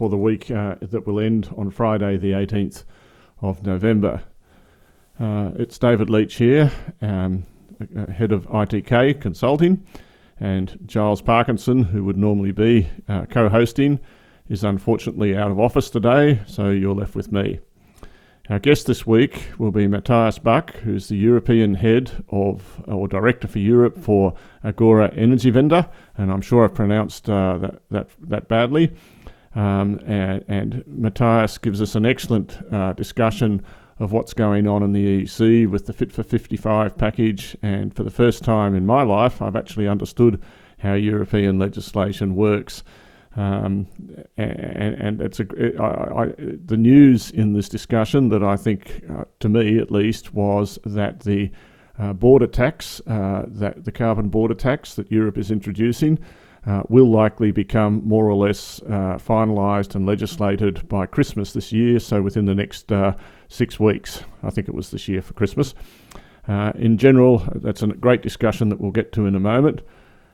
for the week uh, that will end on Friday, the 18th of November. Uh, it's David Leach here. Um, uh, head of ITK Consulting, and Giles Parkinson, who would normally be uh, co hosting, is unfortunately out of office today, so you're left with me. Our guest this week will be Matthias Buck, who's the European head of or director for Europe for Agora Energiewende, and I'm sure I've pronounced uh, that, that, that badly. Um, and, and, Matthias gives us an excellent uh, discussion of what's going on in the EEC with the Fit for 55 package. And for the first time in my life, I've actually understood how European legislation works. Um, and, and, it's a, I, I, the news in this discussion that I think, uh, to me at least, was that the uh, border tax, uh, that the carbon border tax that Europe is introducing, uh, will likely become more or less uh, finalised and legislated by Christmas this year. So within the next uh, six weeks. I think it was this year for Christmas. Uh, in general, that's a great discussion that we'll get to in a moment.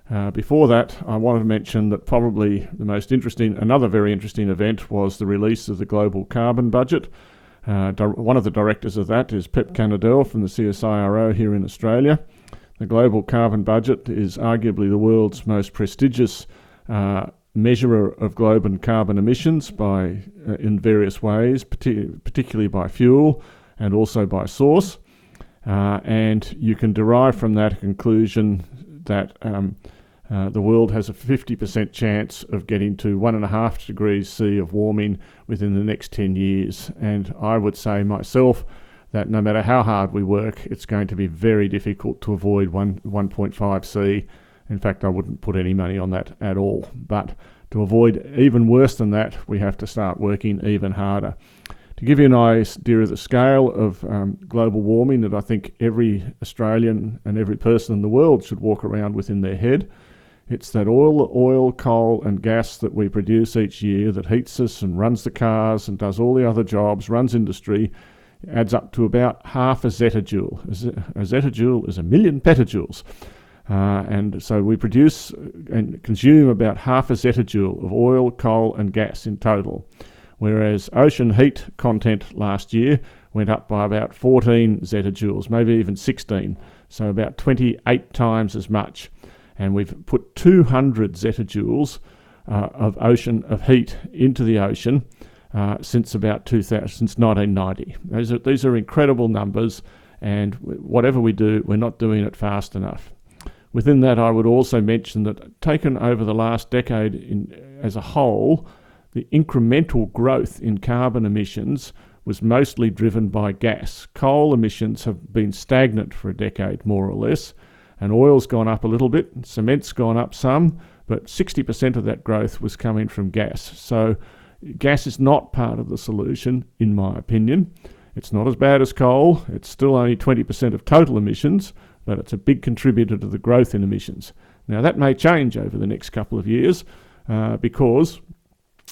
Uh, before that, I wanted to mention that probably the most interesting, another very interesting event was the release of the global carbon budget. Uh, one of the directors of that is Pep Canadell from the CSIRO here in Australia. The global carbon budget is arguably the world's most prestigious uh, measurer of global carbon emissions by uh, in various ways, particularly by fuel and also by source. Uh, and you can derive from that a conclusion that um, uh, the world has a 50% chance of getting to one and a half degrees C of warming within the next 10 years. And I would say myself that no matter how hard we work, it's going to be very difficult to avoid one, 1.5 C in fact, I wouldn't put any money on that at all. But to avoid even worse than that, we have to start working even harder. To give you an idea of the scale of um, global warming that I think every Australian and every person in the world should walk around with in their head, it's that oil, oil, coal, and gas that we produce each year that heats us and runs the cars and does all the other jobs, runs industry, adds up to about half a zettajoule. A zettajoule is a million petajoules. Uh, and so we produce and consume about half a zettajoule of oil, coal, and gas in total, whereas ocean heat content last year went up by about 14 zettajoules, maybe even 16, so about 28 times as much. And we've put 200 zettajoules uh, of ocean of heat into the ocean uh, since about 2000, since 1990. These are, these are incredible numbers, and whatever we do, we're not doing it fast enough. Within that, I would also mention that taken over the last decade in, as a whole, the incremental growth in carbon emissions was mostly driven by gas. Coal emissions have been stagnant for a decade, more or less, and oil's gone up a little bit, cement's gone up some, but 60% of that growth was coming from gas. So, gas is not part of the solution, in my opinion. It's not as bad as coal, it's still only 20% of total emissions, but it's a big contributor to the growth in emissions. Now, that may change over the next couple of years uh, because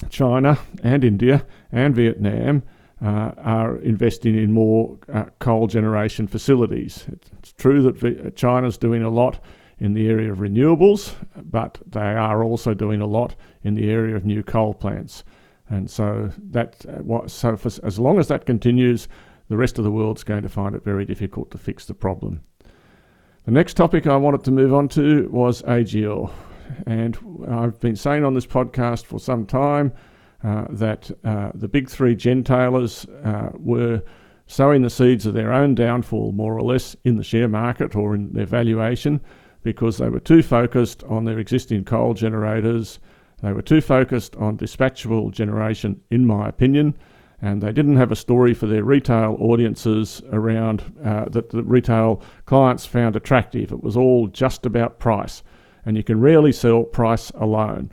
China and India and Vietnam uh, are investing in more uh, coal generation facilities. It's true that China's doing a lot in the area of renewables, but they are also doing a lot in the area of new coal plants. And so that, uh, so for, as long as that continues, the rest of the world's going to find it very difficult to fix the problem. The next topic I wanted to move on to was AGL. And I've been saying on this podcast for some time uh, that uh, the big three gentailers uh, were sowing the seeds of their own downfall, more or less, in the share market or in their valuation because they were too focused on their existing coal generators. They were too focused on dispatchable generation, in my opinion and they didn't have a story for their retail audiences around uh, that the retail clients found attractive. It was all just about price, and you can rarely sell price alone.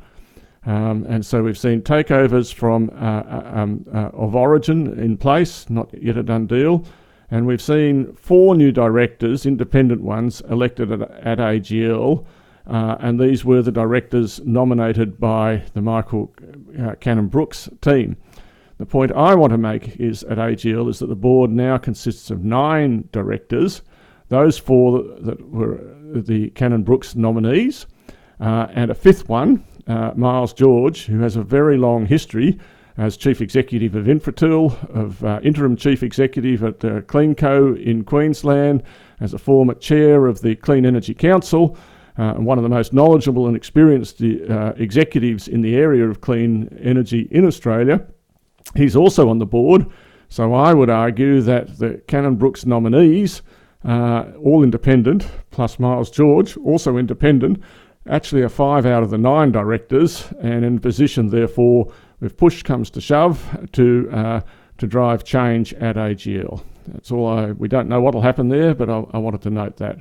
Um, and so we've seen takeovers from uh, uh um, uh, of Origin in place, not yet a done deal. And we've seen four new directors, independent ones, elected at, at AGL. Uh, and these were the directors nominated by the Michael uh, Cannon-Brookes team. The point I want to make is at AGL is that the board now consists of nine directors. Those four that were the Cannon-Brookes nominees, uh, and a fifth one, uh, Miles George, who has a very long history as Chief Executive of Infratil, of uh, Interim Chief Executive at uh, CleanCo in Queensland, as a former Chair of the Clean Energy Council, uh, one of the most knowledgeable and experienced uh, executives in the area of clean energy in Australia. He's also on the board, so I would argue that the Cannon-Brookes nominees, uh, all independent, plus Miles George, also independent, actually are five out of the nine directors, and in position, therefore, if push comes to shove, to uh, to drive change at AGL. That's all. I, we don't know what will happen there, but I, I, wanted to note that.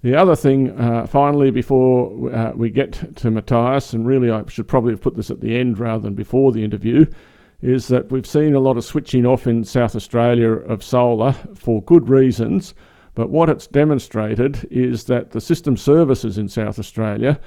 The other thing, uh, finally, before uh, we get to Matthias, and really I should probably have put this at the end rather than before the interview, is that we've seen a lot of switching off in South Australia of solar for good reasons. But what it's demonstrated is that the system services in South Australia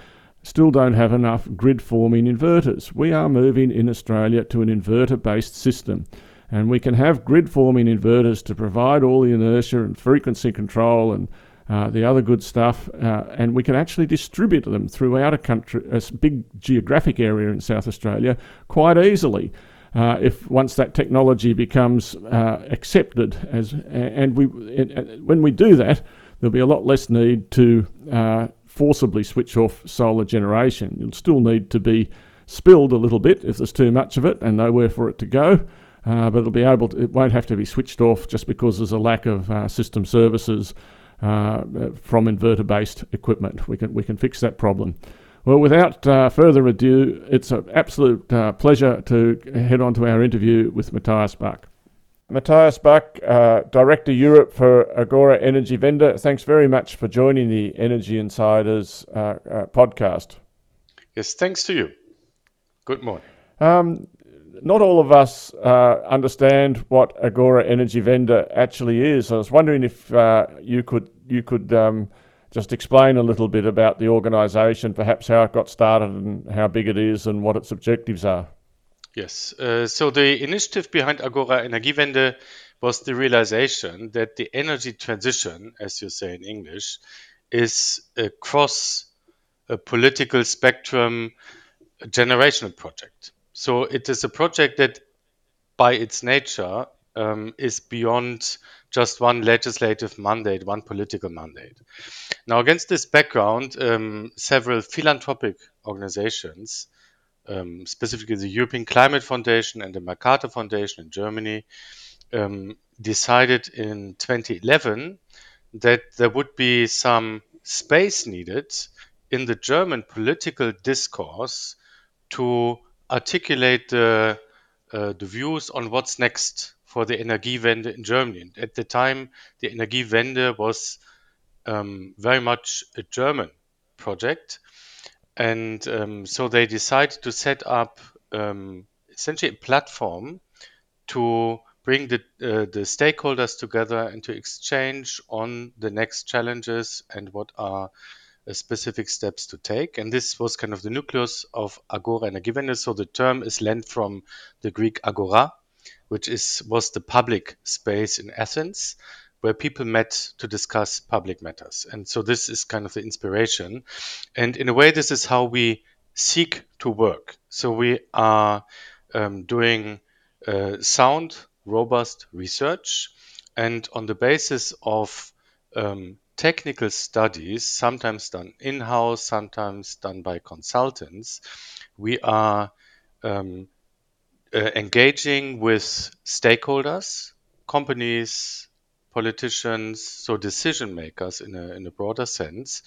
still don't have enough grid forming inverters. We are moving in Australia to an inverter based system. And we can have grid forming inverters to provide all the inertia and frequency control and uh, the other good stuff, uh, and we can actually distribute them throughout a country, a big geographic area in South Australia, quite easily. Uh, if once that technology becomes uh, accepted as, and we, it, when we do that, there'll be a lot less need to uh, forcibly switch off solar generation. You'll still need to be spilled a little bit if there's too much of it and nowhere for it to go. Uh, but it'll be able to, it won't have to be switched off just because there's a lack of uh, system services uh, from inverter based equipment. We can, we can fix that problem. Well, without uh, further ado, it's an absolute uh, pleasure to head on to our interview with Matthias Buck. Matthias Buck, uh, Director Europe for Agora Energiewende, Thanks very much for joining the Energy Insiders uh, uh, podcast. Yes, thanks to you. Good morning. Um, not all of us uh, understand what Agora Energiewende actually is. I was wondering if uh, you could you could um, just explain a little bit about the organisation, perhaps how it got started and how big it is and what its objectives are. Yes. Uh, so the initiative behind Agora Energiewende was the realization that the energy transition, as you say in English, is across a political spectrum a generational project. So it is a project that, by its nature, um, is beyond just one legislative mandate, one political mandate. Now, against this background, um, several philanthropic organizations um, specifically the European Climate Foundation and the Mercator Foundation in Germany, um, decided in 2011 that there would be some space needed in the German political discourse to articulate the, uh, the views on what's next for the Energiewende in Germany. At the time, the Energiewende was um, very much a German project. And um, so they decided to set up um, essentially a platform to bring the, uh, the stakeholders together and to exchange on the next challenges and what are specific steps to take. And this was kind of the nucleus of Agora and Energiewende. So the term is lent from the Greek agora, which is was the public space in Athens where people met to discuss public matters. And so this is kind of the inspiration. And in a way, this is how we seek to work. So we are um, doing uh, sound, robust research. And on the basis of um, technical studies, sometimes done in house, sometimes done by consultants, we are um, uh, engaging with stakeholders, companies, politicians, so decision makers in a, in a broader sense,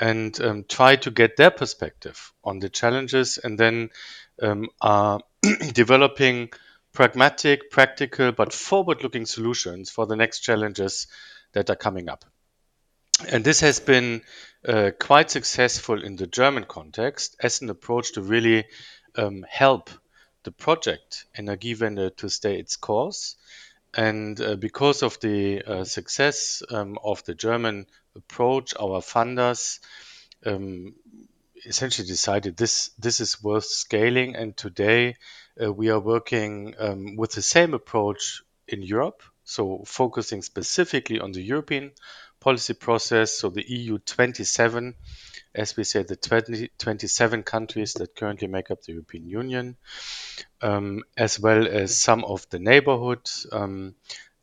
and um, try to get their perspective on the challenges and then um, are developing pragmatic, practical, but forward looking solutions for the next challenges that are coming up. And this has been uh, quite successful in the German context as an approach to really um, help the project Energiewende to stay its course. And uh, because of the uh, success um, of the German approach, our funders um, essentially decided this this is worth scaling. And today uh, we are working um, with the same approach in Europe, so focusing specifically on the European policy process. So the EU 27, as we said, the 20, 27 countries that currently make up the European Union, um, as well as some of the neighborhood. Um,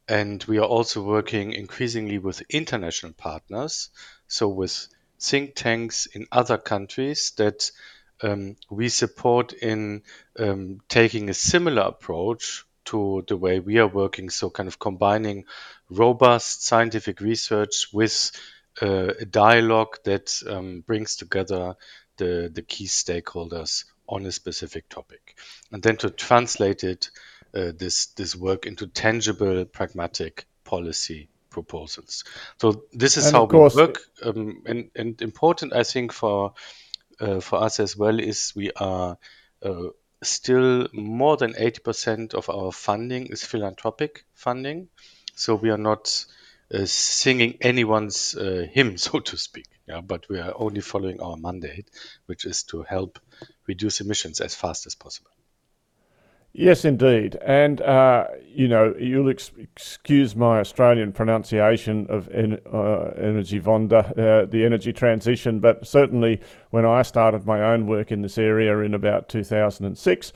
and we are also working increasingly with international partners, so with think tanks in other countries that um, we support in um, taking a similar approach to the way we are working. So, kind of combining robust scientific research with uh, a dialogue that um, brings together the, the key stakeholders on a specific topic, and then to translate it uh, this this work into tangible, pragmatic policy proposals. So this is And how course- we work, um, and and important I think for uh, for us as well is we are uh, still more than 80% of our funding is philanthropic funding. So we are not uh, singing anyone's uh, hymn, so to speak. Yeah, but we are only following our mandate, which is to help reduce emissions as fast as possible. Yes, indeed. And, uh, you know, you'll ex- excuse my Australian pronunciation of en- uh, energy vonda, uh, the energy transition, but certainly when I started my own work in this area in about 2006,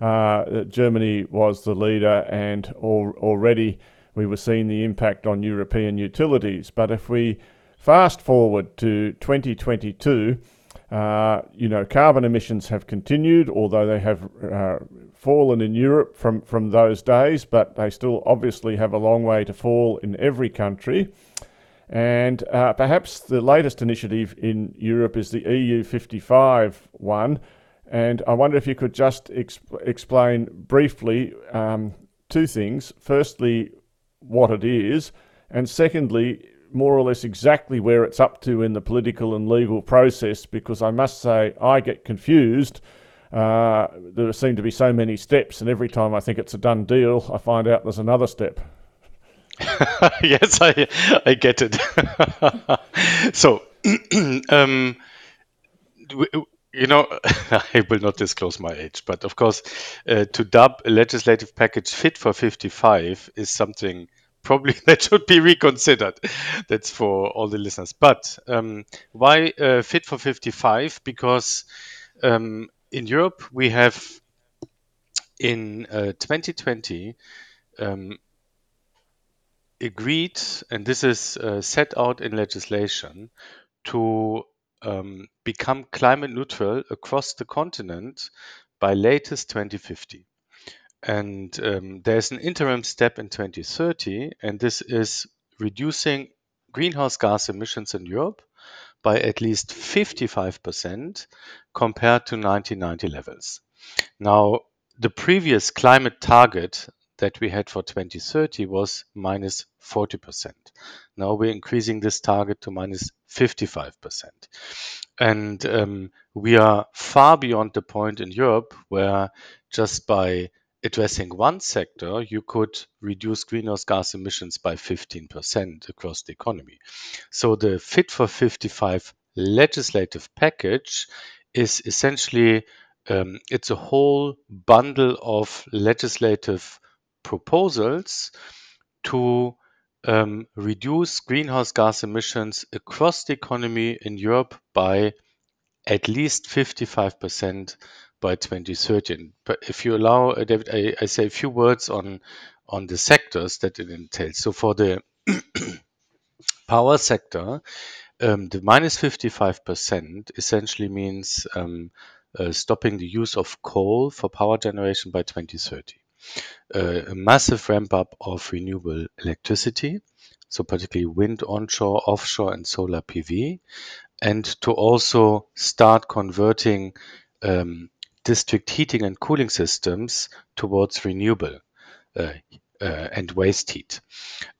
uh, Germany was the leader and al- already we were seeing the impact on European utilities. But if we fast forward to 2022, uh, you know, carbon emissions have continued, although they have uh, fallen in Europe from, from those days, but they still obviously have a long way to fall in every country. And uh, perhaps the latest initiative in Europe is the EU 55 one. And I wonder if you could just exp- explain briefly um, two things. Firstly, what it is, and secondly, more or less exactly where it's up to in the political and legal process, because I must say I get confused. Uh, there seem to be so many steps, and every time I think it's a done deal, I find out there's another step. yes, I I get it. so, um, you know, I will not disclose my age, but of course, uh, to dub a legislative package fit for 55 is something probably that should be reconsidered. That's for all the listeners. But um, why uh, fit for 55? Because um, in Europe we have in uh, 2020 um, agreed, and this is uh, set out in legislation, to um, become climate neutral across the continent by latest 2050. And um, there's an interim step in 2030, and this is reducing greenhouse gas emissions in Europe by at least 55% compared to 1990 levels. Now, the previous climate target that we had for 2030 was minus 40%. Now we're increasing this target to minus 55%. And um, we are far beyond the point in Europe where just by addressing one sector, you could reduce greenhouse gas emissions by 15% across the economy. So the Fit for 55 legislative package is essentially um, it's a whole bundle of legislative proposals to um, reduce greenhouse gas emissions across the economy in Europe by at least 55% by 2030. But if you allow, uh, David, I, say a few words on the sectors that it entails. So for the power sector, um, the minus 55% essentially means um, uh, stopping the use of coal for power generation by 2030. A massive ramp up of renewable electricity, so particularly wind onshore, offshore, and solar PV, and to also start converting um, district heating and cooling systems towards renewable uh, uh, and waste heat.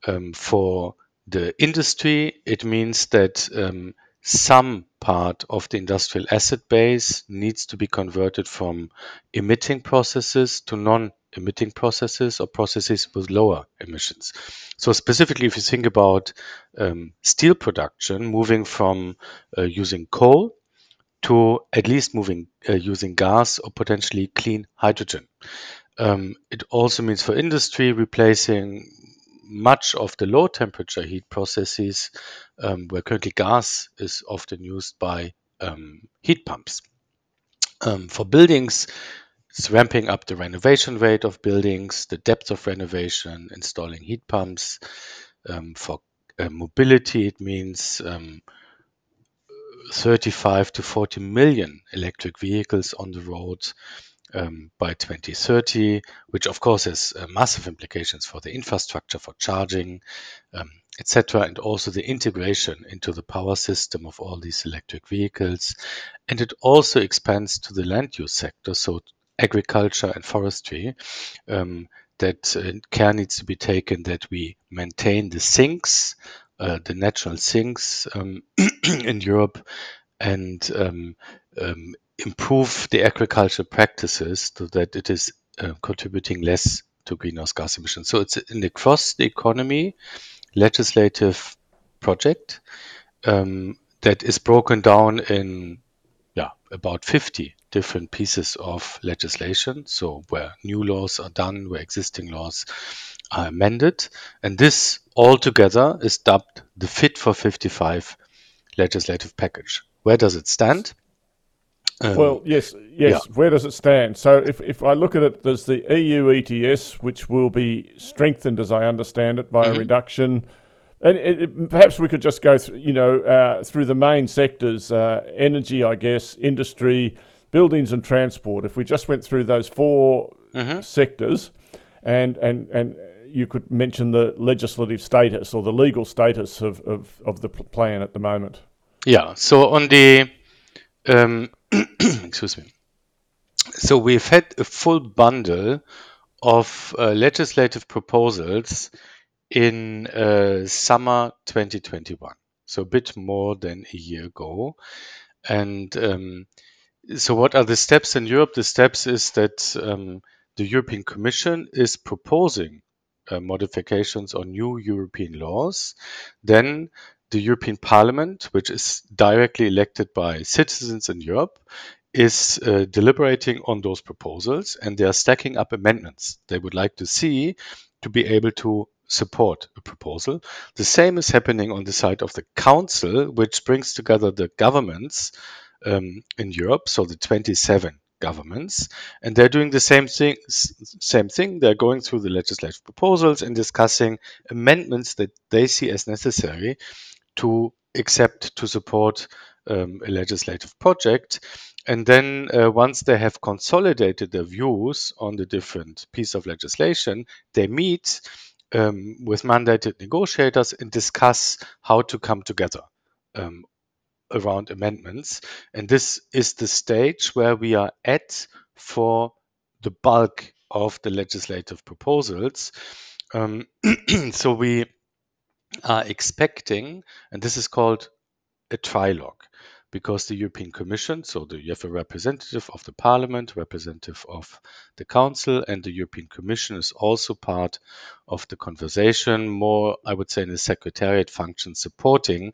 Um, for the industry, it means that um, some part of the industrial asset base needs to be converted from emitting processes to non-emitting processes or processes with lower emissions. So specifically, if you think about um, steel production, moving from uh, using coal to at least moving uh, using gas or potentially clean hydrogen. Um, it also means for industry replacing much of the low temperature heat processes um, where currently gas is often used by um, heat pumps. Um, for buildings, it's ramping up the renovation rate of buildings, the depth of renovation, installing heat pumps. Um, for uh, mobility, it means um, 35 to 40 million electric vehicles on the road um, by 2030, which of course has uh, massive implications for the infrastructure for charging, etc., and also the integration into the power system of all these electric vehicles. And it also expands to the land use sector, so agriculture and forestry. Um, that uh, care needs to be taken that we maintain the sinks, uh, the natural sinks um, in Europe, and um, um, improve the agricultural practices so that it is uh, contributing less to greenhouse gas emissions. So it's an across the economy legislative project um, that is broken down in yeah about 50 different pieces of legislation. So where new laws are done, where existing laws are amended, and this altogether is dubbed the Fit for 55 legislative package. Where does it stand? Um, well, yes, yes. Yeah. Where does it stand? So, if, if I look at it, there's the EU ETS, which will be strengthened, as I understand it, by mm-hmm. a reduction. And it, it, perhaps we could just go, through, you know, uh, through the main sectors: uh, energy, I guess, industry, buildings, and transport. If we just went through those 4 mm-hmm. sectors, and and and you could mention the legislative status or the legal status of, of, of the plan at the moment. Yeah. So on the um, excuse me. So we've had a full bundle of uh, legislative proposals in uh, summer 2021, so a bit more than a year ago. And um, so, what are the steps in Europe? The steps is that um, the European Commission is proposing uh, modifications on new European laws. Then the European Parliament, which is directly elected by citizens in Europe, is uh, deliberating on those proposals and they are stacking up amendments they would like to see to be able to support a proposal. The same is happening on the side of the Council, which brings together the governments um, in Europe, so the 27 governments, and they're doing the same thing. Same thing. They're going through the legislative proposals and discussing amendments that they see as necessary to accept to support um, a legislative project. And then uh, once they have consolidated their views on the different piece of legislation, they meet um, with mandated negotiators and discuss how to come together um, around amendments. And this is the stage where we are at for the bulk of the legislative proposals. Um, so we are expecting, and this is called a trilogue, because the European Commission, so the, you have a representative of the Parliament, representative of the Council, and the European Commission is also part of the conversation, more, I would say, in a secretariat function, supporting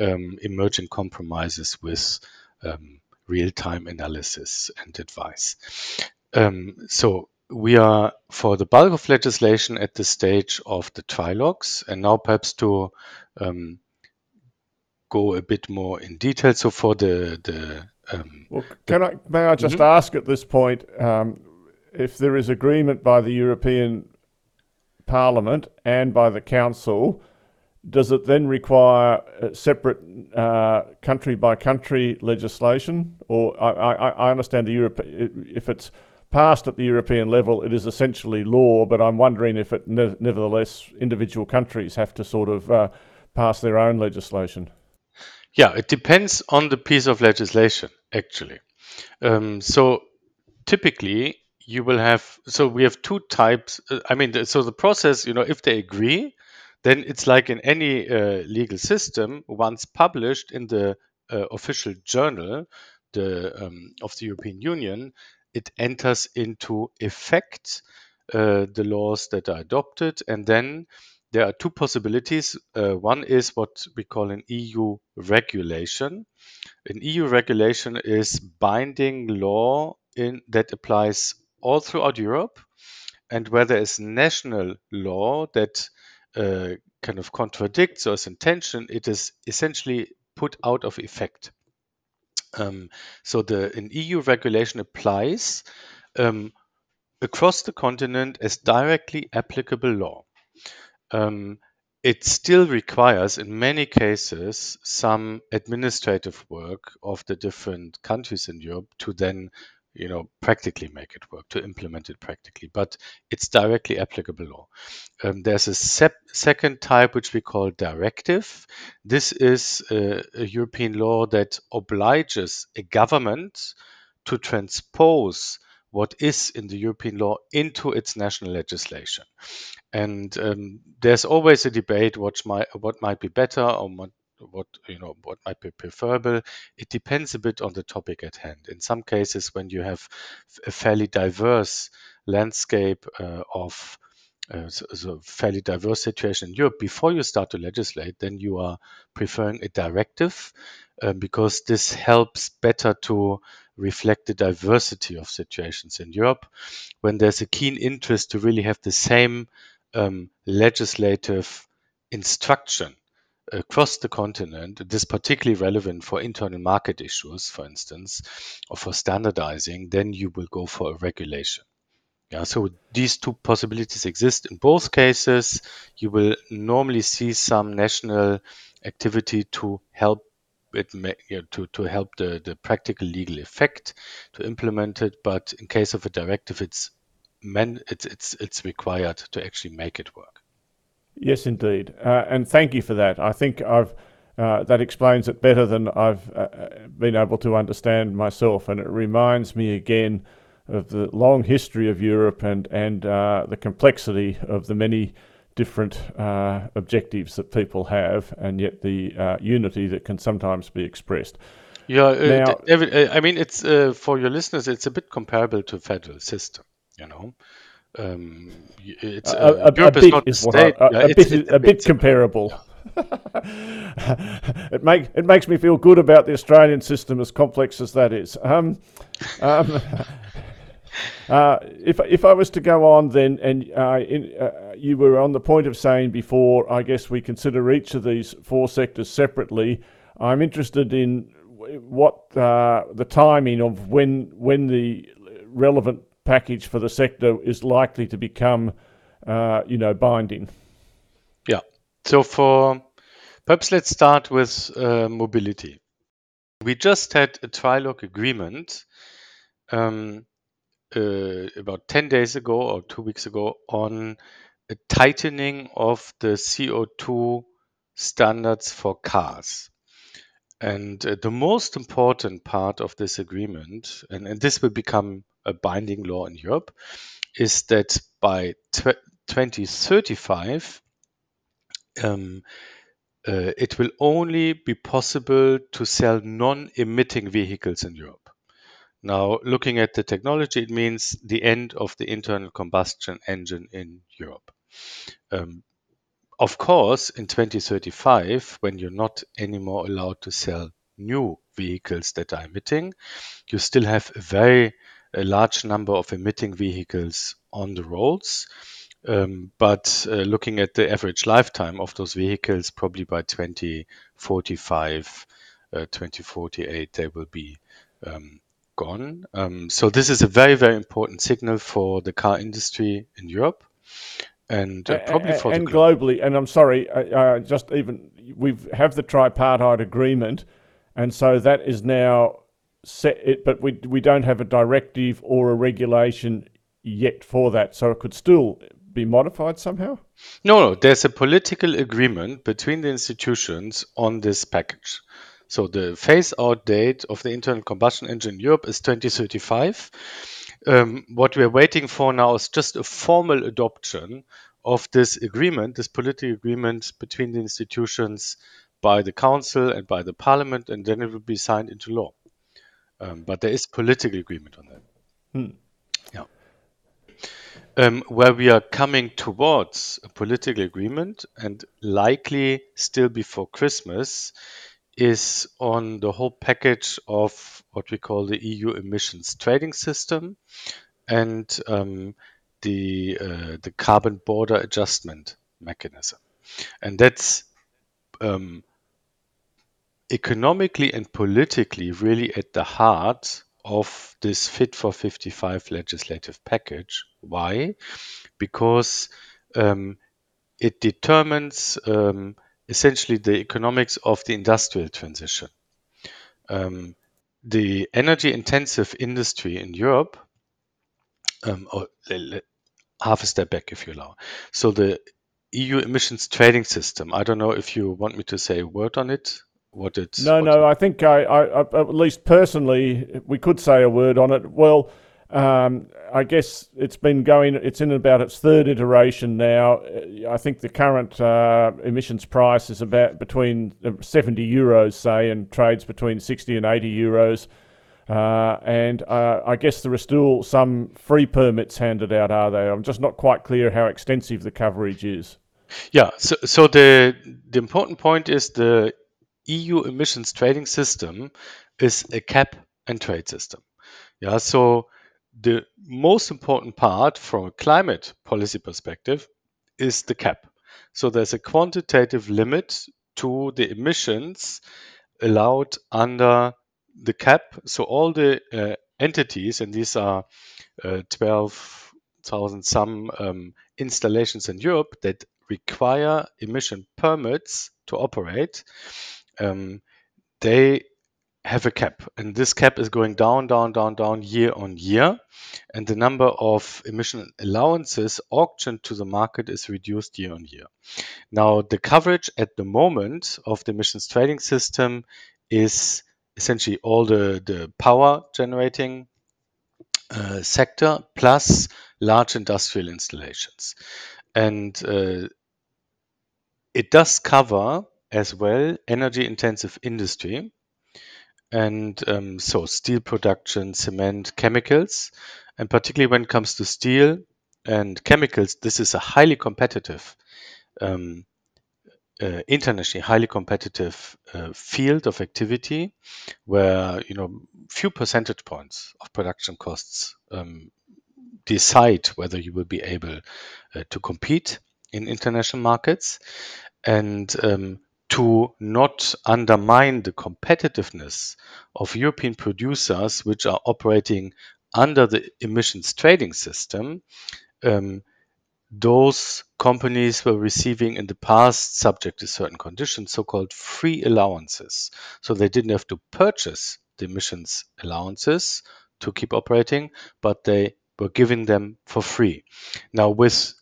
um, emerging compromises with um, real time analysis and advice. Um, so we are for the bulk of legislation at the stage of the trilogues, and now perhaps to um, go a bit more in detail. So for the the um, well, can I may I just mm-hmm. ask at this point um, if there is agreement by the European Parliament and by the Council? Does it then require separate uh, country by country legislation? Or I, I, I understand the Europe if it's passed at the European level, it is essentially law, but I'm wondering if it ne- nevertheless individual countries have to sort of uh, pass their own legislation. Yeah, it depends on the piece of legislation, actually. Um, so typically, you will have, so we have two types. Uh, I mean, so the process, you know, if they agree, then it's like in any uh, legal system, once published in the uh, official journal the, um, of the European Union, it enters into effect uh, the laws that are adopted. And then there are two possibilities. Uh, one is what we call an EU regulation. An EU regulation is binding law in, that applies all throughout Europe and where there is national law that uh, kind of contradicts or is in tension, it is essentially put out of effect. Um, so the an EU regulation applies um, across the continent as directly applicable law. Um, it still requires, in many cases, some administrative work of the different countries in Europe to then you know practically make it work to implement it practically but it's directly applicable law um, there's a sep- second type which we call directive this is a, a european law that obliges a government to transpose what is in the European law into its national legislation. And um, there's always a debate what might what might be better or what what you know what might be preferable it depends a bit on the topic at hand in some cases when you have a fairly diverse landscape uh, of uh, so, so fairly diverse situation in Europe, before you start to legislate, then you are preferring a directive uh, because this helps better to reflect the diversity of situations in Europe. When there's a keen interest to really have the same um, legislative instruction across the continent. This is particularly relevant for internal market issues, for instance, or for standardizing. Then you will go for a regulation. Yeah, so these two possibilities exist in both cases. You will normally see some national activity to help it you know, to to help the the practical legal effect to implement it. But in case of a directive, it's men it's it's it's required to actually make it work. Yes, indeed, uh, and thank you for that. I think I've uh, that explains it better than I've uh, been able to understand myself, and it reminds me again of the long history of Europe and and uh, the complexity of the many different uh, objectives that people have, and yet the uh, unity that can sometimes be expressed. Yeah, now, David, I mean, it's for your listeners, it's a bit comparable to federal system, you know. Um, it's a, a, a bit is I, a, yeah, a bit, a bit comparable. it make it makes me feel good about the Australian system, as complex as that is. Um, um, uh, if if I was to go on, then and uh, in, uh, you were on the point of saying before, I guess we consider each of these four sectors separately. I'm interested in what uh, the timing of when when the relevant package for the sector is likely to become, uh, you know, binding? Yeah. So for perhaps let's start with uh, mobility. We just had a trilogue agreement um, uh, about 10 days ago or two weeks ago on a tightening of the CO2 standards for cars. And uh, the most important part of this agreement, and, and this will become a binding law in Europe, is that by tw 2035, um, uh, it will only be possible to sell non-emitting vehicles in Europe. Now, looking at the technology, it means the end of the internal combustion engine in Europe. Um, of course, in 2035, when you're not anymore allowed to sell new vehicles that are emitting, you still have a very a large number of emitting vehicles on the roads. Um, but uh, looking at the average lifetime of those vehicles, probably by 2045, uh, 2048, they will be um, gone. Um, so this is a very, very important signal for the car industry in Europe and uh, probably for and globally. And I'm sorry, just even we have the tripartite agreement, and so that is now set it, but we we don't have a directive or a regulation yet for that, so it could still be modified somehow. No, no, there's a political agreement between the institutions on this package. So the phase-out date of the internal combustion engine in Europe is 2035. Um, what we're waiting for now is just a formal adoption of this agreement, this political agreement between the institutions by the council and by the parliament, and then it will be signed into law. Um, but there is political agreement on that. Hmm. Yeah. Um, where we are coming towards a political agreement and likely still before Christmas is on the whole package of what we call the EU emissions trading system and um, the uh, the carbon border adjustment mechanism, and that's um, economically and politically really at the heart of this Fit for 55 legislative package. Why? Because um, it determines um, essentially the economics of the industrial transition. Um, the energy intensive industry in Europe, um, half a step back if you allow. So the EU emissions trading system, I don't know if you want me to say a word on it. What it's no, what no. I think I, I, at least personally, we could say a word on it. Well, um, I guess it's been going, it's in about its third iteration now. I think the current uh, emissions price is about between 70 euros, say, and trades between 60 and 80 euros. Uh, and uh, I guess there are still some free permits handed out, are they? I'm just not quite clear how extensive the coverage is. Yeah, so, so the, the important point is the EU emissions trading system is a cap and trade system. Yeah, so the most important part from a climate policy perspective is the cap. So there's a quantitative limit to the emissions allowed under the cap. So all the uh, entities, and these are uh, 12,000 some um, installations in Europe that require emission permits to operate, um, they have a cap, and this cap is going down, down, down, down year on year, and the number of emission allowances auctioned to the market is reduced year on year. Now, the coverage at the moment of the emissions trading system is essentially all the, the power generating uh, sector plus large industrial installations. And uh, it does cover as well energy intensive industry. And um, so steel production, cement, chemicals, and particularly when it comes to steel and chemicals, this is a highly competitive, um, uh, internationally highly competitive uh, field of activity, where you know few percentage points of production costs um, decide whether you will be able uh, to compete in international markets, and um, to not undermine the competitiveness of European producers which are operating under the emissions trading system, um, those companies were receiving in the past, subject to certain conditions, so called free allowances. So they didn't have to purchase the emissions allowances to keep operating, but they were giving them for free. Now, with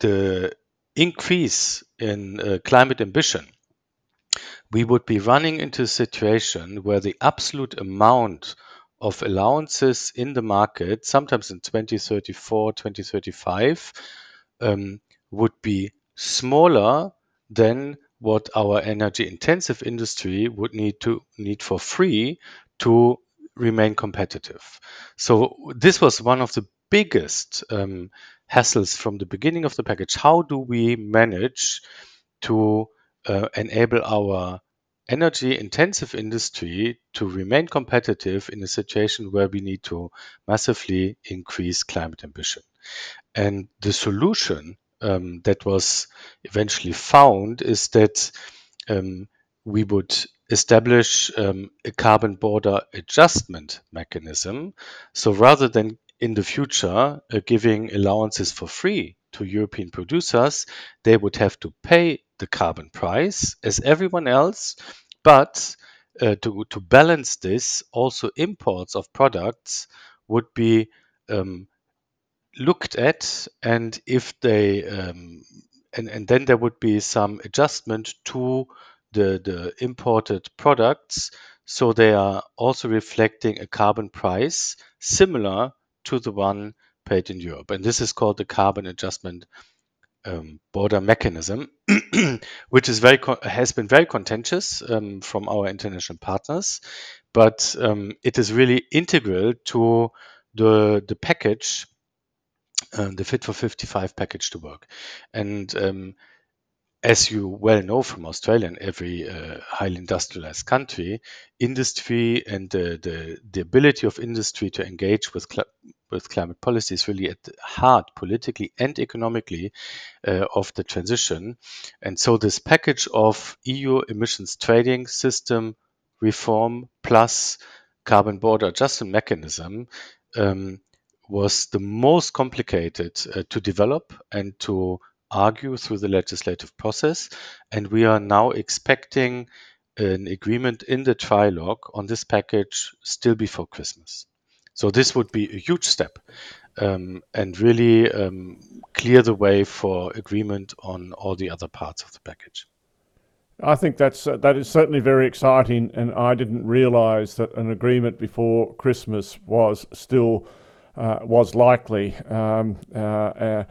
the increase in uh, climate ambition, we would be running into a situation where the absolute amount of allowances in the market, sometimes in 2034, 2035, um, would be smaller than what our energy intensive industry would need to need for free to remain competitive. So this was one of the biggest um, hassles from the beginning of the package. How do we manage to enable our energy intensive industry to remain competitive in a situation where we need to massively increase climate ambition. And the solution um, that was eventually found is that um, we would establish um, a carbon border adjustment mechanism. So rather than in the future uh, giving allowances for free to European producers, they would have to pay the carbon price as everyone else. But uh, to, to balance this, also imports of products would be um, looked at, and if they um, and, and then there would be some adjustment to the, the imported products so they are also reflecting a carbon price similar to the one paid in Europe. And this is called the carbon adjustment um, border mechanism, which is very has been very contentious um, from our international partners, but um, it is really integral to the the package, uh, the Fit for 55 package to work, and um, as you well know from Australia and every uh, highly industrialized country, industry and the, the, the ability of industry to engage with, with climate policy is really at the heart, politically and economically, uh, of the transition. And so, this package of EU emissions trading system reform plus carbon border adjustment mechanism um, was the most complicated uh, to develop and to argue through the legislative process. And we are now expecting an agreement in the trilogue on this package still before Christmas. So this would be a huge step um, and really um, clear the way for agreement on all the other parts of the package. I think that's uh, that is certainly very exciting, and I didn't realise that an agreement before Christmas was still uh, was likely. Um, uh, uh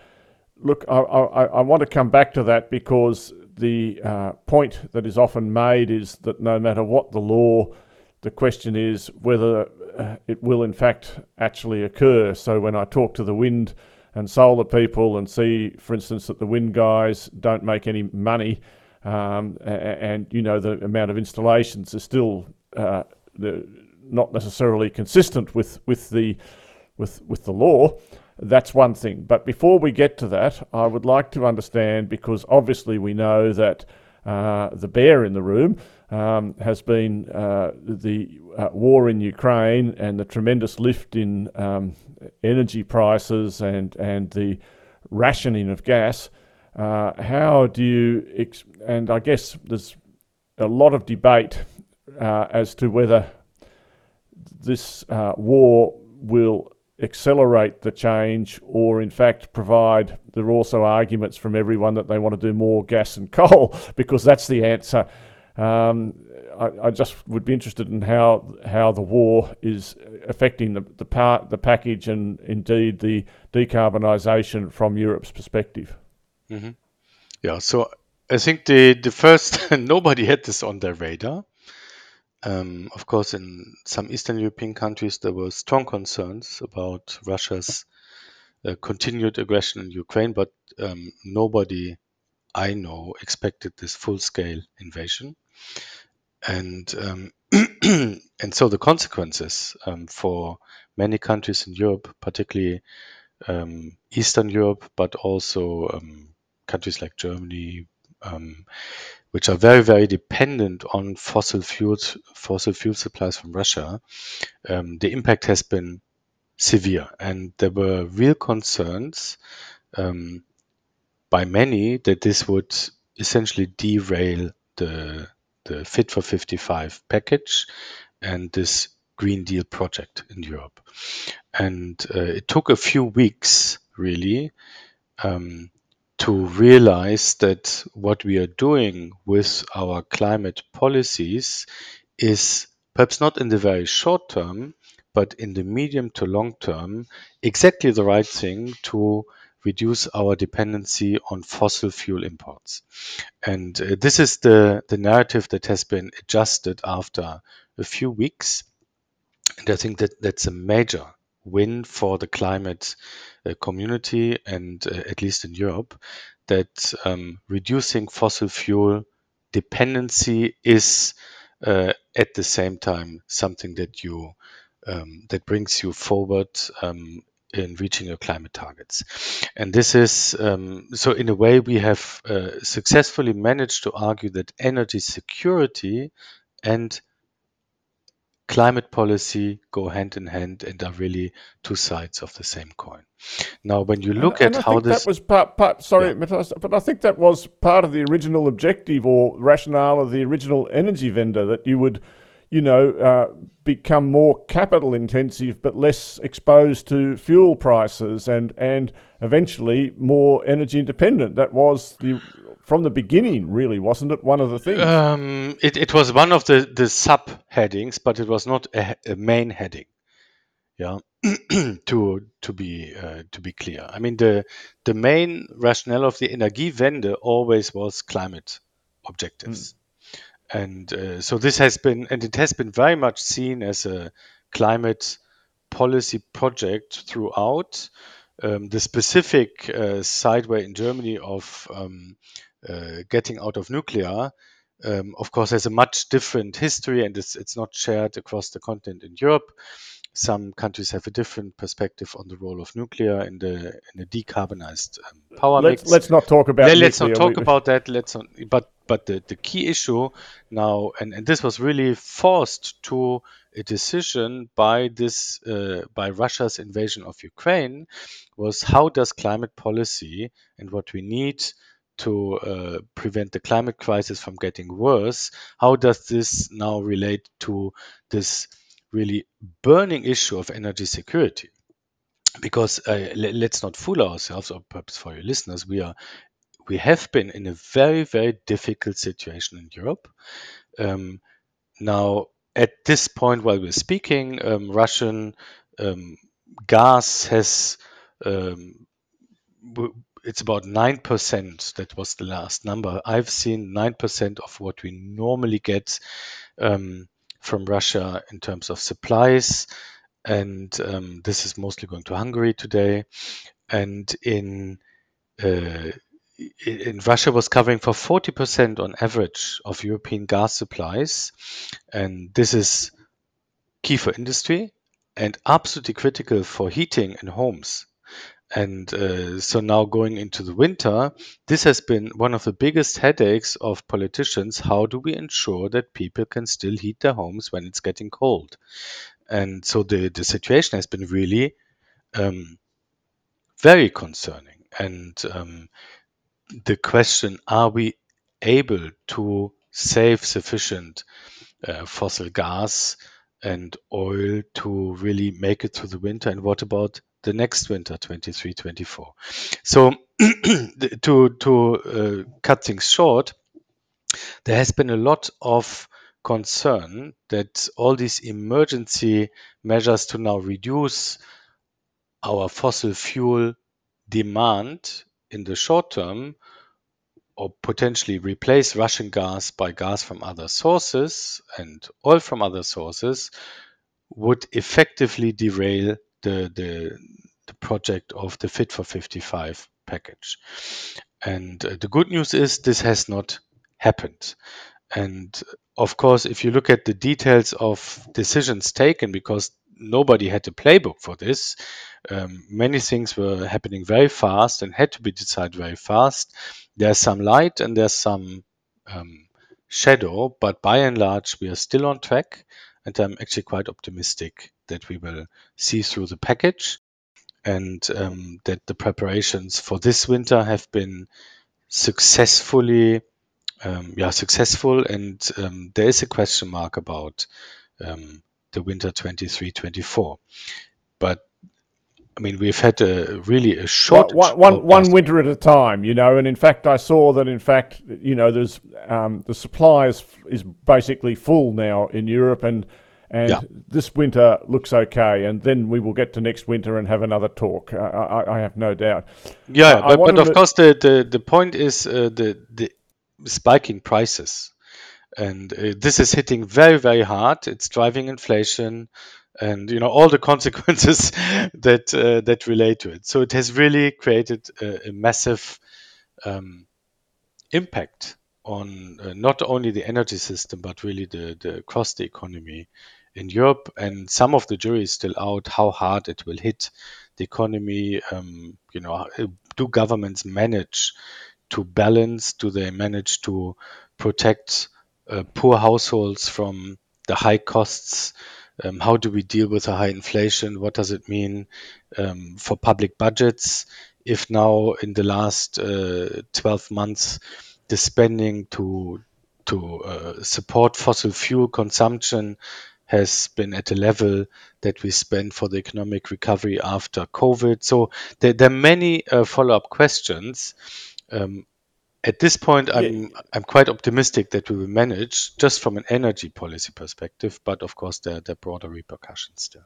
look, I, I, I, want to come back to that because the uh, point that is often made is that no matter what the law, the question is whether it will in fact actually occur. So when I talk to the wind and solar people and see, for instance, that the wind guys don't make any money, um, and, you know the amount of installations is still uh, not necessarily consistent with with the with with the law. That's one thing. But before we get to that, I would like to understand because obviously we know that uh, the bear in the room um, has been uh, the uh, war in Ukraine and the tremendous lift in um, energy prices and, and the rationing of gas. Uh, how do you, ex- and I guess there's a lot of debate uh, as to whether this uh, war will accelerate the change or in fact provide there are also arguments from everyone that they want to do more gas and coal because that's the answer um, I, I, just would be interested in how how the war is affecting the the part the package and indeed the decarbonisation from Europe's perspective. Mm-hmm. Yeah, so I think the the first nobody had this on their radar. Um, of course, in some Eastern European countries, there were strong concerns about Russia's uh, continued aggression in Ukraine, but um, nobody I know expected this full-scale invasion, and um, and so the consequences um, for many countries in Europe, particularly um, Eastern Europe, but also um, countries like Germany, um, which are very, very dependent on fossil fuels, fossil fuel supplies from Russia, um, the impact has been severe, and there were real concerns by many that this would essentially derail the the Fit for 55 package and this Green Deal project in Europe. And uh, it took a few weeks, really, um, to realize that what we are doing with our climate policies is perhaps not in the very short term, but in the medium to long term, exactly the right thing to reduce our dependency on fossil fuel imports. And uh, this is the, the narrative that has been adjusted after a few weeks. And I think that that's a major win for the climate uh, community and uh, at least in Europe that um, reducing fossil fuel dependency is uh, at the same time something that you um, that brings you forward um, in reaching your climate targets. And this is um, so in a way we have uh, successfully managed to argue that energy security and climate policy go hand in hand and are really two sides of the same coin. Now, when you look and, at how this that was part, part sorry, yeah. but I think that was part of the original objective or rationale of the original Energiewende that you would, you know, uh, become more capital intensive but less exposed to fuel prices and and eventually more energy independent. That was the from the beginning, really, wasn't it? One of the things. Um, it, it was one of the, the subheadings, but it was not a, a main heading. Yeah. to to be uh, to be clear. I mean the the main rationale of the Energiewende always was climate objectives, mm. And uh, so this has been and it has been very much seen as a climate policy project throughout. Um, the specific uh, sideway in Germany of um, uh, getting out of nuclear, um, of course, has a much different history and it's, it's not shared across the continent in Europe. Some countries have a different perspective on the role of nuclear in the in the decarbonized um, power let's, mix. Let's not talk about. Let, us not talk we, about that. Let's not. But but the, the key issue now, and, and this was really forced to a decision by this uh, by Russia's invasion of Ukraine, was how does climate policy and what we need to uh, prevent the climate crisis from getting worse, how does this now relate to this really burning issue of energy security? Because uh, let's not fool ourselves, or perhaps for your listeners, we are we have been in a very very difficult situation in Europe. Um, now, at this point, while we're speaking, um, Russian um, gas has um, it's about 9%. That was the last number. I've seen 9% of what we normally get um, from Russia in terms of supplies. And um, this is mostly going to Hungary today. And in uh, in Russia was covering for 40% on average of European gas supplies. And this is key for industry and absolutely critical for heating in homes. And uh, so now going into the winter, this has been one of the biggest headaches of politicians. How do we ensure that people can still heat their homes when it's getting cold? And so the, the situation has been really um, very concerning. And um, the question are we able to save sufficient uh, fossil gas and oil to really make it through the winter? And what about the next winter, 23 24? So, to, to uh, cut things short, there has been a lot of concern that all these emergency measures to now reduce our fossil fuel demand in the short term or potentially replace Russian gas by gas from other sources and oil from other sources would effectively derail the, the, the project of the Fit for 55 package. And uh, the good news is this has not happened. And of course, if you look at the details of decisions taken, because nobody had a playbook for this, um, many things were happening very fast and had to be decided very fast. There's some light and there's some um, shadow, but by and large, we are still on track. And I'm actually quite optimistic that we will see through the package and um, that the preparations for this winter have been successfully um, yeah successful and um, there is a question mark about um, the winter 23 24 but I mean, we've had a really a short one, one, one winter at a time, you know. And in fact, I saw that in fact, you know, there's um, the supply is, is basically full now in Europe, and and yeah. this winter looks okay. And then we will get to next winter and have another talk. I, I, I have no doubt. Yeah, uh, but, but of to... course, the, the the point is uh, the the spiking prices, and uh, this is hitting very very hard. It's driving inflation and you know all the consequences that uh, that relate to it. So it has really created a, a massive um, impact on uh, not only the energy system but really the, the across the economy in Europe. And some of the jury is still out how hard it will hit the economy. Um, you know, do governments manage to balance? Do they manage to protect uh, poor households from the high costs? Um, how do we deal with a high inflation? What does it mean um, for public budgets? If now in the last uh, 12 months, the spending to to uh, support fossil fuel consumption has been at a level that we spend for the economic recovery after COVID. So there, are many uh, follow-up questions. At this point, I'm. I'm quite optimistic that we will manage just from an energy policy perspective, but of course there, there are broader repercussions still.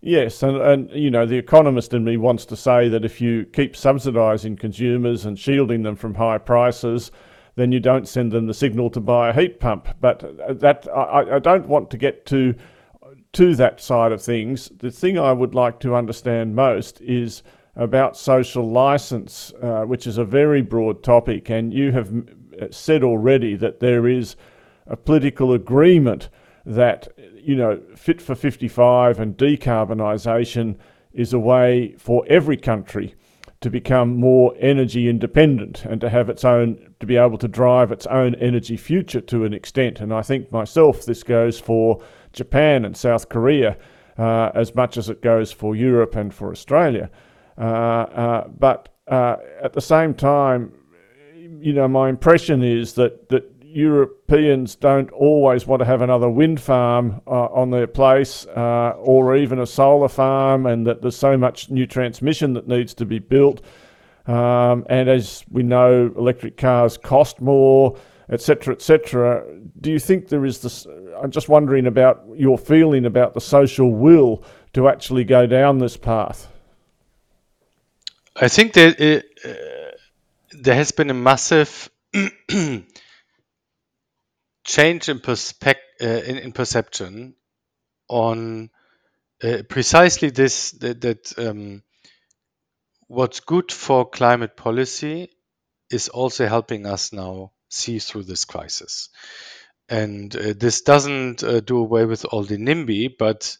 Yes, and, and you know, the economist in me wants to say that if you keep subsidising consumers and shielding them from high prices, then you don't send them the signal to buy a heat pump. But uh, that I, I don't want to get to to that side of things. The thing I would like to understand most is about social license, uh, which is a very broad topic, and you have said already that there is a political agreement that you know fit for 55 and decarbonisation is a way for every country to become more energy independent and to have its own to be able to drive its own energy future to an extent. And i think myself this goes for japan and south korea uh, as much as it goes for europe and for australia. uh, uh, but uh, at the same time you know my impression is that that Europeans don't always want to have another wind farm uh, on their place uh, or even a solar farm, and that there's so much new transmission that needs to be built. Um, and as we know, electric cars cost more, etc., etc. Do you think there is this? I'm just wondering about your feeling about the social will to actually go down this path. I think that it, uh, there has been a massive change in, uh, in, in, perception on uh, precisely this that, that um, what's good for climate policy is also helping us now see through this crisis. And uh, this doesn't uh, do away with all the NIMBY, but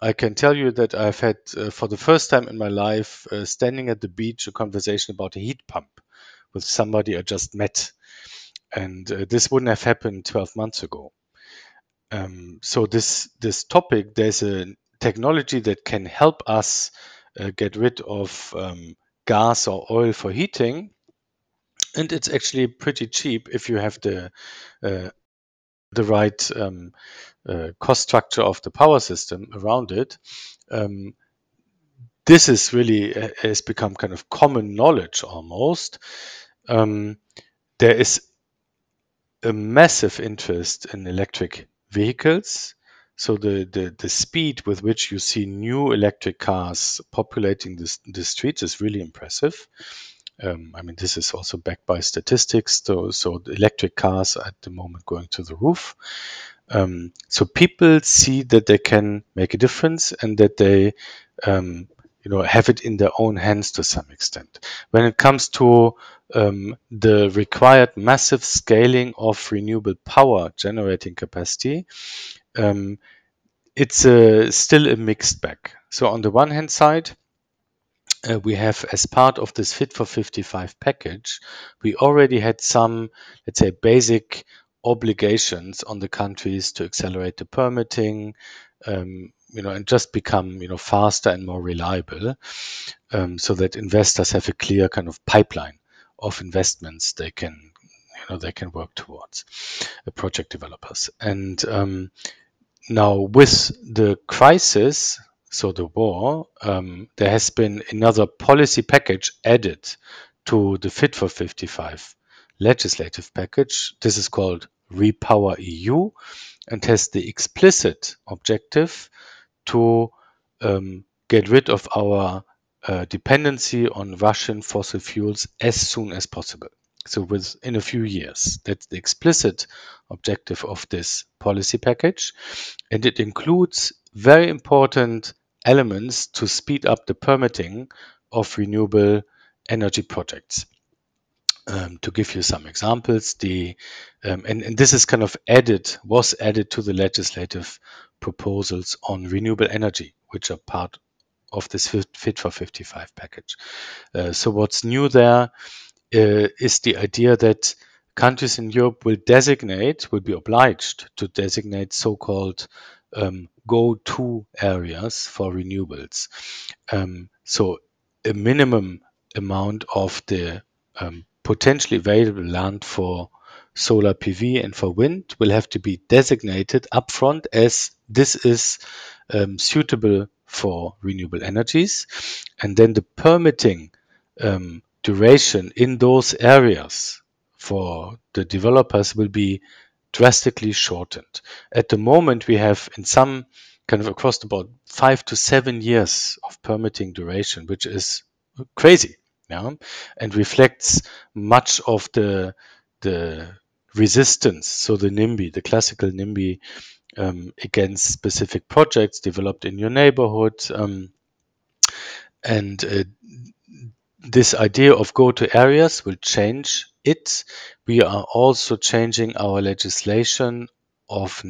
I can tell you that I've had, uh, for the first time in my life, uh, standing at the beach, a conversation about a heat pump with somebody I just met and uh, this wouldn't have happened 12 months ago. Um, so this this topic, there's a technology that can help us uh, get rid of um, gas or oil for heating, and it's actually pretty cheap if you have the uh, the right um, uh, cost structure of the power system around it. Um, this is really uh, has become kind of common knowledge almost. Um, there is a massive interest in electric vehicles. So the, the, the speed with which you see new electric cars populating the, the streets is really impressive. Um, I mean, this is also backed by statistics. So, so electric cars at the moment going to the roof. Um, so people see that they can make a difference and that they um, you know have it in their own hands to some extent. When it comes to um, the required massive scaling of renewable power generating capacity, um, it's a, still a mixed bag. So on the one hand side, uh, we have as part of this Fit for 55 package, we already had some, let's say, basic obligations on the countries to accelerate the permitting, um, you know, and just become, you know, faster and more reliable, um, so that investors have a clear kind of pipeline of investments they can, you know, they can work towards. Uh, project developers and um, now with the crisis, so the war, um, there has been another policy package added to the Fit for 55 legislative package. This is called Repower EU and has the explicit objective to um, get rid of our uh, dependency on Russian fossil fuels as soon as possible. So within a few years. That's the explicit objective of this policy package. And it includes very important elements to speed up the permitting of renewable energy projects. Um, to give you some examples, the um, and, and this is kind of added was added to the legislative proposals on renewable energy, which are part of this Fit for 55 package. Uh, so what's new there uh, is the idea that countries in Europe will designate, will be obliged to designate so-called go-to areas for renewables. Um, so a minimum amount of the um, potentially available land for solar PV and for wind will have to be designated upfront as this is um, suitable for renewable energies. And then the permitting um, duration in those areas for the developers will be drastically shortened. At the moment, we have in some kind of across the board five to seven years of permitting duration, which is crazy, yeah, and reflects much of the the resistance. So the NIMBY, the classical NIMBY, um, against specific projects developed in your neighborhood, um, and uh, this idea of go to areas will change it. We are also changing our legislation of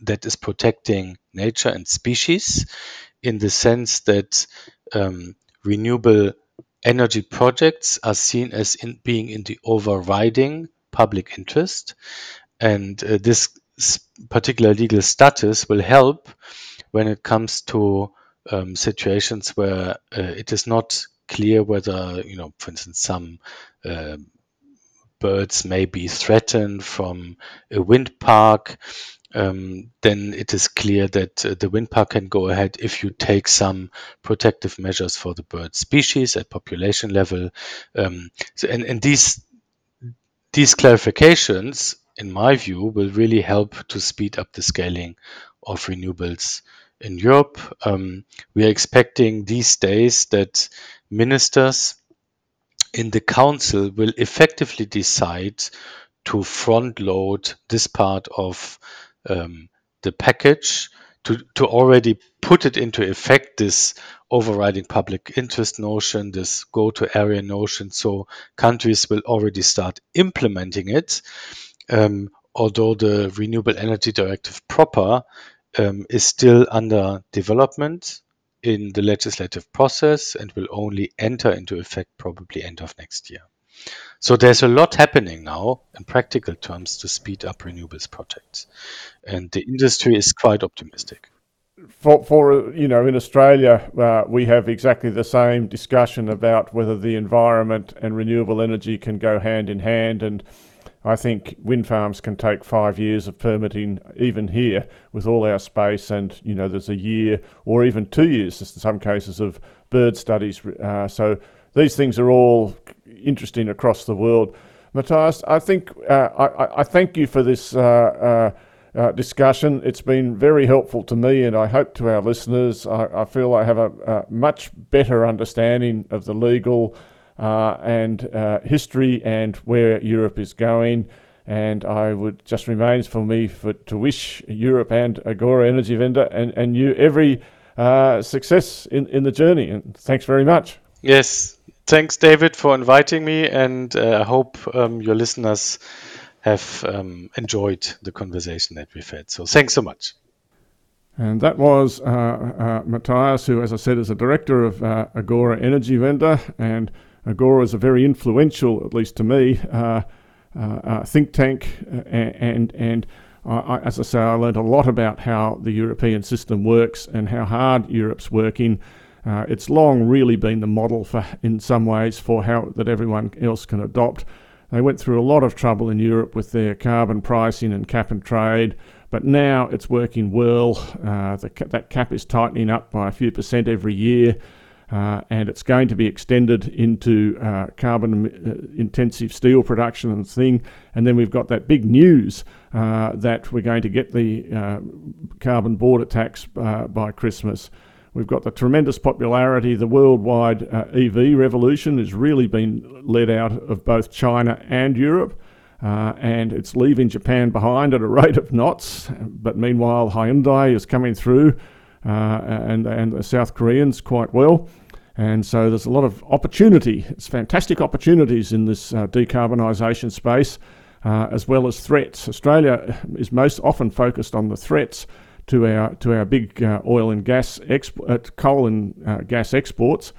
that is protecting nature and species in the sense that um, renewable energy projects are seen as in being in the overriding public interest. And uh, this particular legal status will help when it comes to um, situations where uh, it is not clear whether, you know, for instance, some uh, birds may be threatened from a wind park. Um, then it is clear that uh, the wind park can go ahead if you take some protective measures for the bird species at population level. Um, so, and, and these these clarifications, in my view, will really help to speed up the scaling of renewables in Europe. Um, we are expecting these days that ministers in the council will effectively decide to front load this part of um, the package to, already put it into effect this overriding public interest notion this go to area notion. So countries will already start implementing it um, although the renewable energy directive proper um, is still under development in the legislative process and will only enter into effect probably end of next year. So there's a lot happening now in practical terms to speed up renewables projects, and the industry is quite optimistic. For, for you know, in Australia, uh, we have exactly the same discussion about whether the environment and renewable energy can go hand in hand, and I think wind farms can take five years of permitting, even here with all our space. And, you know, there's a year or even two years in some cases of bird studies. Uh, so these things are all interesting across the world. Matthias, I think uh, I, I, thank you for this uh, uh, uh, discussion. It's been very helpful to me, and I hope to our listeners. I, I feel I have a, a, much better understanding of the legal and uh, history and where Europe is going. And I would just remains for me for, to wish Europe and Agora Energiewende and, and you every uh, success in, in the journey. And thanks very much. Yes, thanks, David, for inviting me. And uh, I hope um, your listeners have um, enjoyed the conversation that we've had. So thanks so much. And that was uh, uh, Matthias, who, as I said, is a director of uh, Agora Energiewende. And Agora is a very influential, at least to me, uh, uh, uh think tank, uh, and and I, as I say, I learned a lot about how the European system works and how hard Europe's working. Uh, it's long really been the model for, in some ways, for how that everyone else can adopt. They went through a lot of trouble in Europe with their carbon pricing and cap and trade, but now it's working well. Uh, the, that cap is tightening up by a few percent every year. Uh, and it's going to be extended into uh, carbon uh, intensive steel production and thing. And then we've got that big news uh, that we're going to get the uh, carbon border tax uh, by Christmas. We've got the tremendous popularity. The worldwide EV revolution has really been led out of both China and Europe. and it's leaving Japan behind at a rate of knots. But meanwhile, Hyundai is coming through, and, and the South Koreans quite well. And so there's a lot of opportunity. It's fantastic opportunities in this uh, decarbonisation space, uh, as well as threats. Australia is most often focused on the threats to our to our big uh, oil and gas exp- uh, coal and uh, gas exports.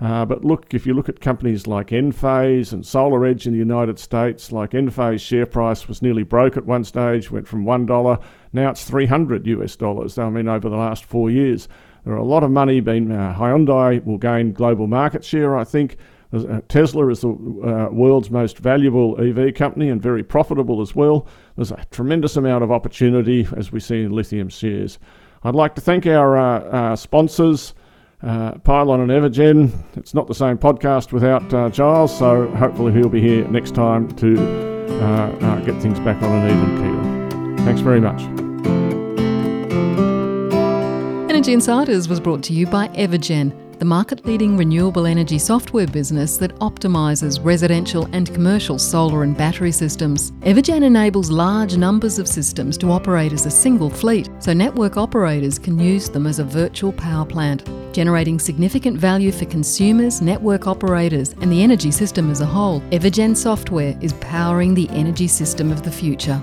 Uh, but look, if you look at companies like Enphase and SolarEdge in the United States, like Enphase share price was nearly broke at one stage, went from one dollar, now it's 300 US dollars. I mean, over the last four years. There are a lot of money being. Uh, Hyundai will gain global market share, I think. Uh, Tesla is the uh, world's most valuable EV company and very profitable as well. There's a tremendous amount of opportunity as we see in lithium shares. I'd like to thank our uh, uh sponsors, uh, Pylon and Evergen. It's not the same podcast without Giles, so hopefully he'll be here next time to get things back on an even keel. Thanks very much. Energy Insiders was brought to you by Evergen, the market leading renewable energy software business that optimises residential and commercial solar and battery systems. Evergen enables large numbers of systems to operate as a single fleet, so network operators can use them as a virtual power plant, generating significant value for consumers, network operators, and the energy system as a whole. Evergen software is powering the energy system of the future.